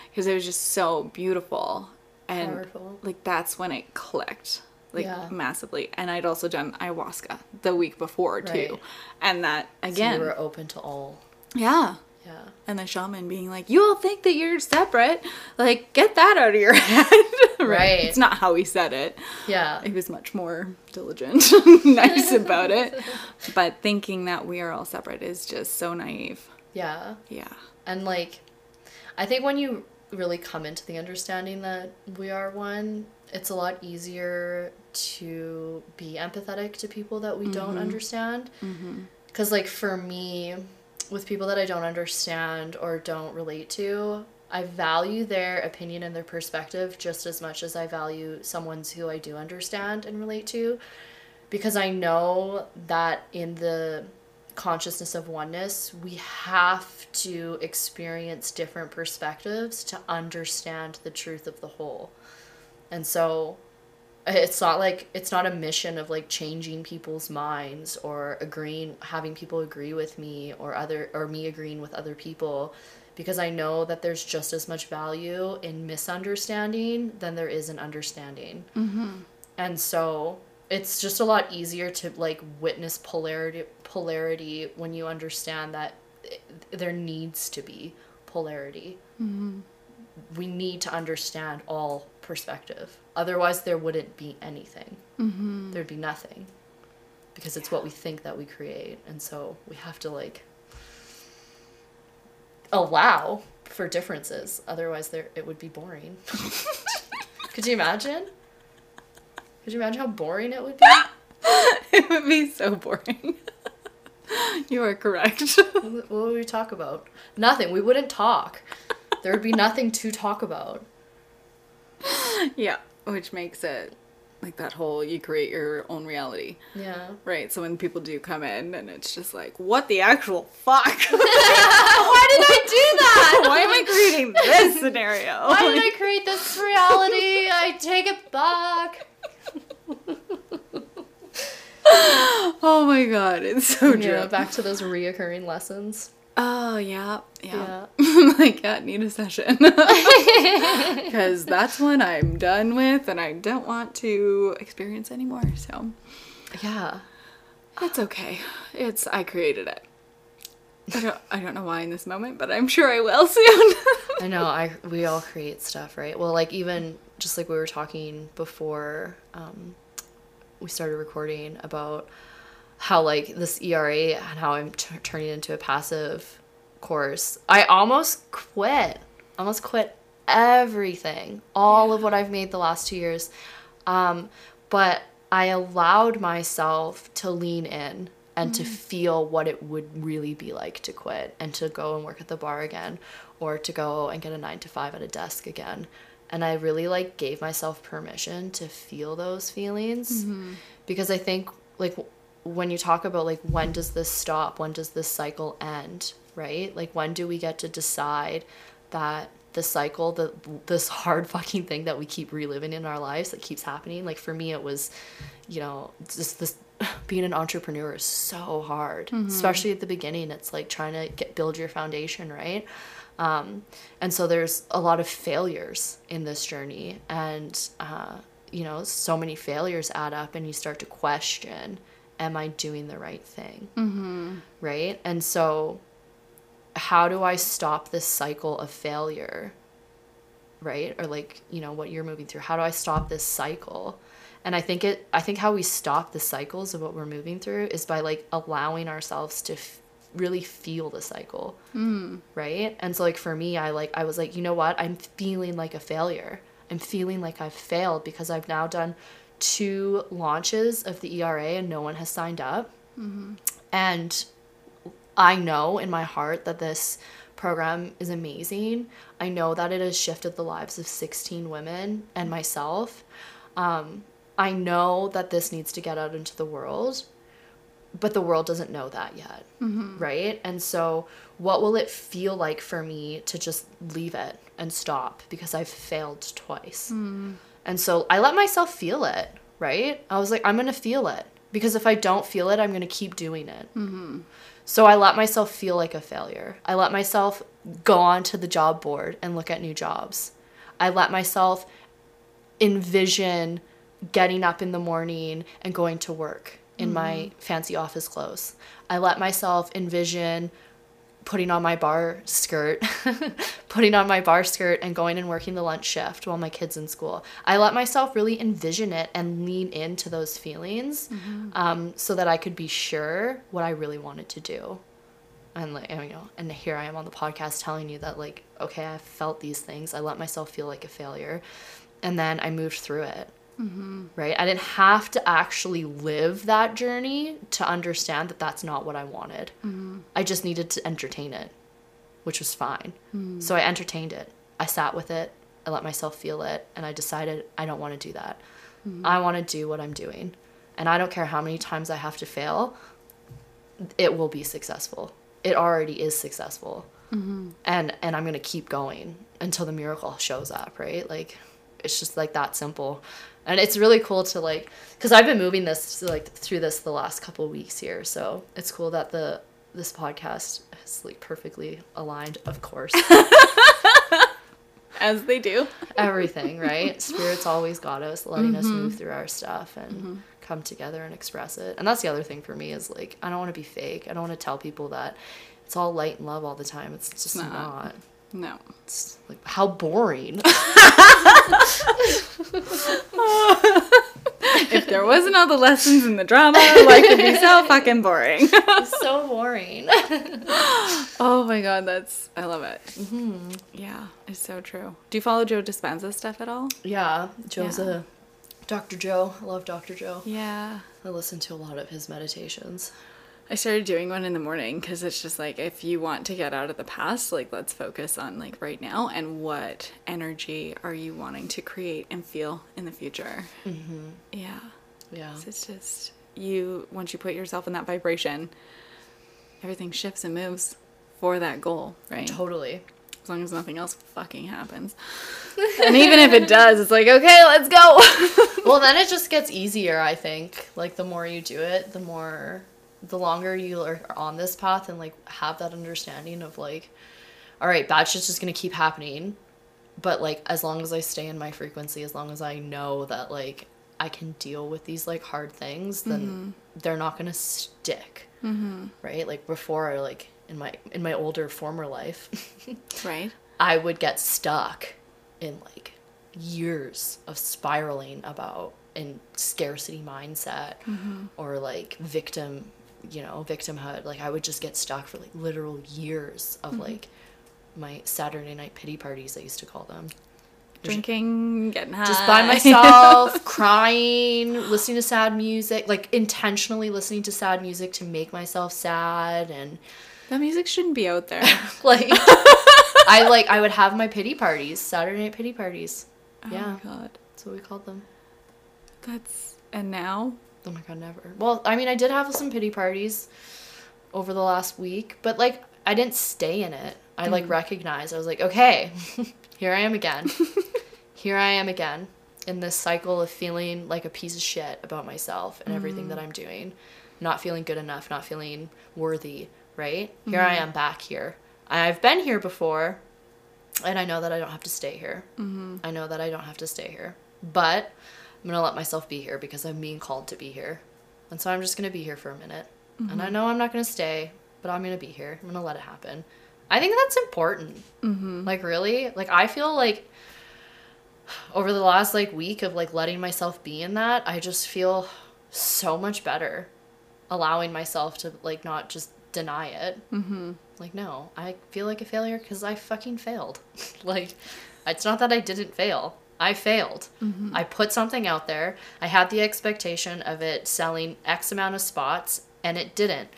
because it was just so beautiful and Powerful. like that's when it clicked like Yeah. massively and I'd also done ayahuasca the week before too and that So again you were open to all. yeah Yeah. and the shaman being like you all think that you're separate like get that out of your head Right. it's not how he said it Yeah. he was much more diligent, nice about it. But thinking that we are all separate is just so naive. Yeah. Yeah. And like, I think when you really come into the understanding that we are one, it's a lot easier to be empathetic to people that we don't mm-hmm. understand. Mm-hmm. Because, like, for me, with people that I don't understand or don't relate to, I value their opinion and their perspective just as much as I value someone's who I do understand and relate to. Because I know that in the consciousness of oneness, we have to experience different perspectives to understand the truth of the whole. And so it's not like it's not a mission of like changing people's minds or agreeing having people agree with me or other or me agreeing with other people because I know that there's just as much value in misunderstanding than there is in understanding. Mm-hmm. And so it's just a lot easier to like witness polarity polarity when you understand that i- there needs to be polarity. Mm-hmm. We need to understand all perspective. Otherwise, there wouldn't be anything. Mm-hmm. There'd be nothing because it's what we think that we create, and so we have to like allow for differences. Otherwise, there it would be boring. Could you imagine? Could you imagine how boring it would be? it would be so boring. you are correct. What would we talk about? Nothing. We wouldn't talk. There would be nothing to talk about. yeah. Which makes it like that whole you create your own reality. Yeah. Right. So when people do come in and it's just like, what the actual fuck? Why did I do that? Why am I creating this scenario? Why did I create this reality? I take it back. Oh my god, it's so true. Yeah, back to those reoccurring lessons. Oh yeah, yeah. yeah, need a session because that's one I'm done with, and I don't want to experience anymore. So Yeah. it's okay. It's I created it. I don't I don't know why in this moment, but I'm sure I will soon. I know. I we all create stuff, right? Well, like even just like we were talking before um, we started recording about how like this ERA and how I'm t- turning into a passive course. I almost quit. Almost quit everything, all of what I've made the last two years. Um, but I allowed myself to lean in and to feel what it would really be like to quit and to go and work at the bar again or to go and get a 9 to 5 at a desk again. And I really like gave myself permission to feel those feelings because I think like when you talk about like when does this stop? When does this cycle end? Right? Like when do we get to decide that the cycle, the this hard fucking thing that we keep reliving in our lives that keeps happening. Like for me, it was, you know, just this being an entrepreneur is so hard, especially at the beginning. It's like trying to get build your foundation, right? Um, and so there's a lot of failures in this journey, and uh, you know, so many failures add up, and you start to question, am I doing the right thing? Mm-hmm. Right? And so how do I stop this cycle of failure? Right? Or like, you know, what you're moving through. How do I stop this cycle? And I think it I think how we stop the cycles of what we're moving through is by like allowing ourselves to f- really feel the cycle. Right? And so like for me, I like I was like, you know what? I'm feeling like a failure. I'm feeling like I've failed because I've now done two launches of the ERA and no one has signed up. Mm-hmm. And I know in my heart that this program is amazing. I know that it has shifted the lives of 16 women and myself. Um, I know that this needs to get out into the world, but the world doesn't know that yet. Mm-hmm. Right? And so, what will it feel like for me to just leave it and stop because I've failed twice? Mm-hmm. And so, I let myself feel it. Right? I was like, I'm going to feel it because if I don't feel it, I'm going to keep doing it. Mm-hmm. So I let myself feel like a failure. I let myself go onto the job board and look at new jobs. I let myself envision getting up in the morning and going to work in my mm-hmm. fancy office clothes. I let myself envision putting on my bar skirt, putting on my bar skirt and going and working the lunch shift while my kids in school. I let myself really envision it and lean into those feelings um, so that I could be sure what I really wanted to do. And like you know, and here I am on the podcast telling you that like, okay, I felt these things. I let myself feel like a failure, and then I moved through it Mm-hmm. right? I didn't have to actually live that journey to understand that that's not what I wanted. Mm-hmm. I just needed to entertain it, which was fine. Mm. So I entertained it. I sat with it. I let myself feel it. And I decided I don't want to do that. Mm-hmm. I want to do what I'm doing. And I don't care how many times I have to fail, it will be successful. It already is successful. And, and I'm going to keep going until the miracle shows up, right? Like, it's just like that simple and it's really cool to like because i've been moving this like through this the last couple of weeks here so it's cool that the this podcast is like perfectly aligned of course. As they do. everything right? Spirit's always got us letting us move mm-hmm. through our stuff and mm-hmm. come together and express it. And that's the other thing for me is like i don't want to be fake. I don't want to tell people that it's all light and love all the time. It's just not. not No. it's like how boring If there wasn't all the lessons in the drama, life would be so fucking boring. so boring oh my god, that's I love it. Mm-hmm. Yeah, it's so true. Do you follow Joe Dispenza stuff at all? Yeah, Joe's Yeah. a Dr. Joe. I love Dr. Joe. Yeah. I listen to a lot of his meditations. I started doing one in the morning because it's just like if you want to get out of the past, like let's focus on like right now and what energy are you wanting to create and feel in the future. Mm-hmm. Yeah. Yeah. So it's just you once you put yourself in that vibration, everything shifts and moves for that goal, right? Totally. As long as nothing else fucking happens. and even if it does, it's like, okay, let's go. well, then it just gets easier, I think. Like the more you do it, the more the longer you are on this path and like have that understanding of like all right, bad shit's just to keep happening, but like as long as I stay in my frequency, as long as I know that like I can deal with these like hard things, then mm-hmm. they're not to stick. Mm-hmm. Right? Like before like in my in my older former life, right? I would get stuck in like years of spiraling about in scarcity mindset mm-hmm. or like victim, you know, victimhood. Like I would just get stuck for like literal years of mm-hmm. like my Saturday night pity parties, I used to call them. Drinking, getting high. Just by myself, crying, listening to sad music, like intentionally listening to sad music to make myself sad and that music shouldn't be out there. like I like I would have my pity parties, Saturday night pity parties. Oh, yeah. Oh my god. That's what we called them. That's and now Oh my god, never. Well, I mean, I did have some pity parties over the last week, but like I didn't stay in it. I like mm. recognized. I was like, okay, here I am again. here I am again in this cycle of feeling like a piece of shit about myself and everything that mm. I'm doing, not feeling good enough, not feeling worthy. Right here, I mm-hmm. am back here. I've been here before, and I know that I don't have to stay here. Mm-hmm. I know that I don't have to stay here, but I'm gonna let myself be here because I'm being called to be here, and so I'm just gonna be here for a minute. And I know I'm not gonna stay, but I'm gonna be here. I'm gonna let it happen. I think that's important. Mm-hmm. Like really, like I feel like over the last like week of like letting myself be in that, I just feel so much better, allowing myself to like not just deny it. Mm-hmm. Like no, I feel like a failure because I fucking failed. like it's not that I didn't fail. I failed. Mm-hmm. I put something out there. I had the expectation of it selling X amount of spots, and it didn't.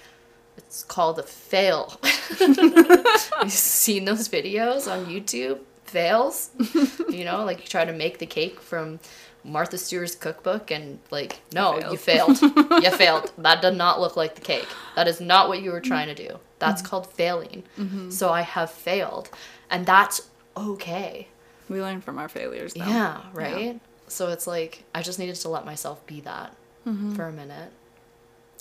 It's called a fail. You've seen those videos on YouTube? Fails? you know, like you try to make the cake from Martha Stewart's cookbook, and like, no, you failed. you failed. That did not look like the cake. That is not what you were mm-hmm. trying to do. That's mm-hmm. called failing. So I have failed, and that's okay. We learn from our failures. Though. Yeah, right? So it's like I just needed to let myself be that mm-hmm. for a minute.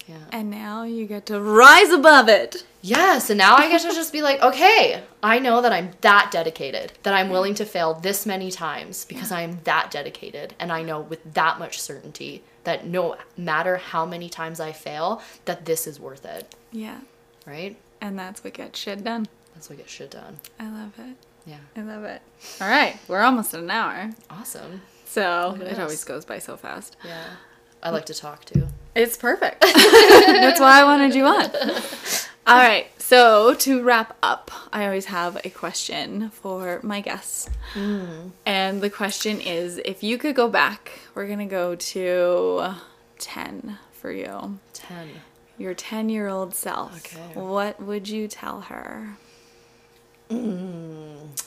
Yeah. And now you get to rise above it. Yes, and now I get to just be like, okay, I know that I'm that dedicated, that I'm willing to fail this many times because I am that dedicated, and I know with that much certainty that no matter how many times I fail, that this is worth it, Yeah. right? And that's what gets shit done. That's what gets shit done. I love it. Yeah. I love it. All right, we're almost at an hour. Awesome. So it us. always goes by so fast. Yeah. I like to talk too. It's perfect. That's why I wanted you on. All right. So to wrap up, I always have a question for my guests. Mm. And the question is if you could go back, we're going to go to 10 for you. 10. Your 10 year old self. Okay. What would you tell her? 10.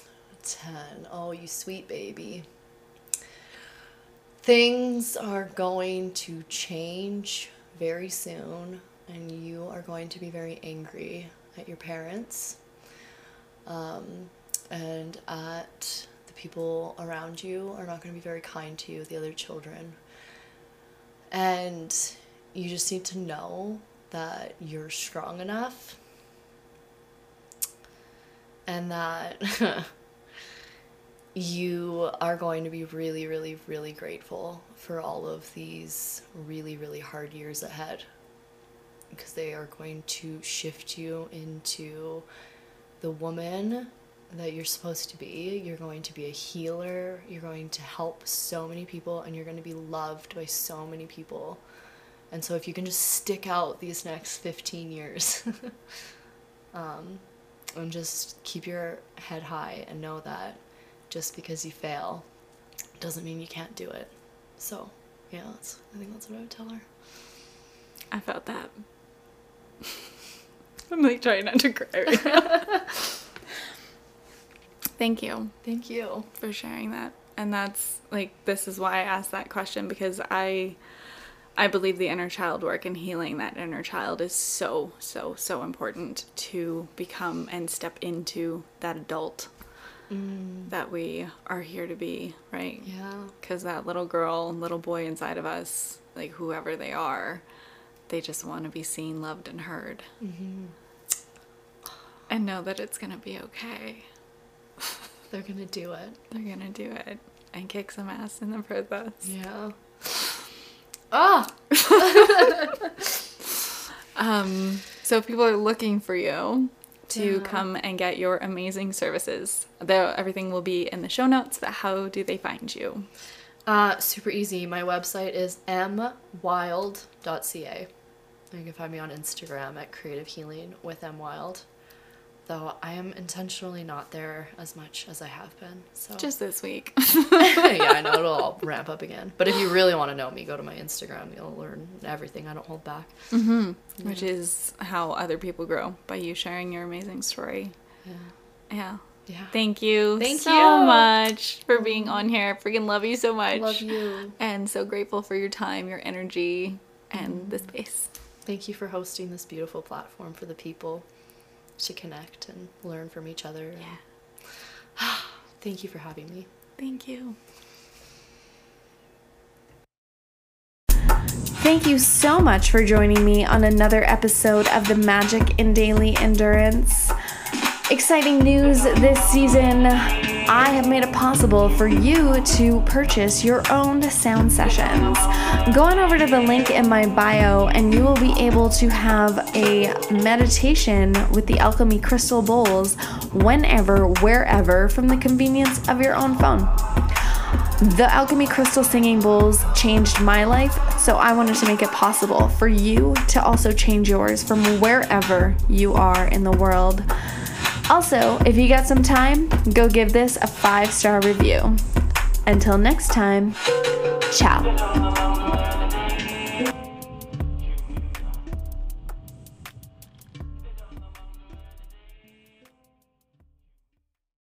Oh, you sweet baby. Things are going to change very soon, and you are going to be very angry at your parents um, and at the people around you are not going to be very kind to you, the other children. And you just need to know that you're strong enough and that you are going to be really, really, really grateful for all of these really, really hard years ahead because they are going to shift you into the woman that you're supposed to be. You're going to be a healer, you're going to help so many people, and you're going to be loved by so many people. And so, if you can just stick out these next 15 years, um, and just keep your head high and know that just because you fail doesn't mean you can't do it. So, yeah, that's, I think that's what I would tell her. I felt that. I'm like trying not to cry right now. Thank you. Thank you. for sharing that. And that's like this is why I asked that question because I I believe the inner child work and healing that inner child is so so so important to become and step into that adult mm. that we are here to be, right? Yeah. Cuz that little girl, little boy inside of us, like whoever they are, they just want to be seen, loved and heard. Mm-hmm. And know that it's going to be okay. They're gonna do it. They're going to do it and kick some ass in the process. Yeah. Ah! Um, so if people are looking for you to Yeah. come and get your amazing services, though everything will be in the show notes. But how do they find you? Uh, super easy. My website is mwild.ca. You can find me on Instagram at Creative Healing with mwild. Though I am intentionally not there as much as I have been. So Just this week. yeah, I know it'll all ramp up again. But if you really want to know me, go to my Instagram. You'll learn everything. I don't hold back. Mm-hmm. Which is how other people grow by you sharing your amazing story. Yeah. Yeah. Yeah. Thank you Thank you so you. much for being on here. Freaking love you so much. Love you. And so grateful for your time, your energy, and mm-hmm. the space. Thank you for hosting this beautiful platform for the people to connect and learn from each other. and- Thank you for having me. Thank you. Thank you so much for joining me on another episode of the Magic in Daily Endurance. Exciting news this season. I have made it possible for you to purchase your own sound sessions. Go on over to the link in my bio, and you will be able to have a meditation with the Alchemy Crystal Bowls whenever, wherever, from the convenience of your own phone. The Alchemy Crystal Singing Bowls changed my life, so I wanted to make it possible for you to also change yours from wherever you are in the world. Also, if you got some time, go give this a five star review. Until next time, ciao.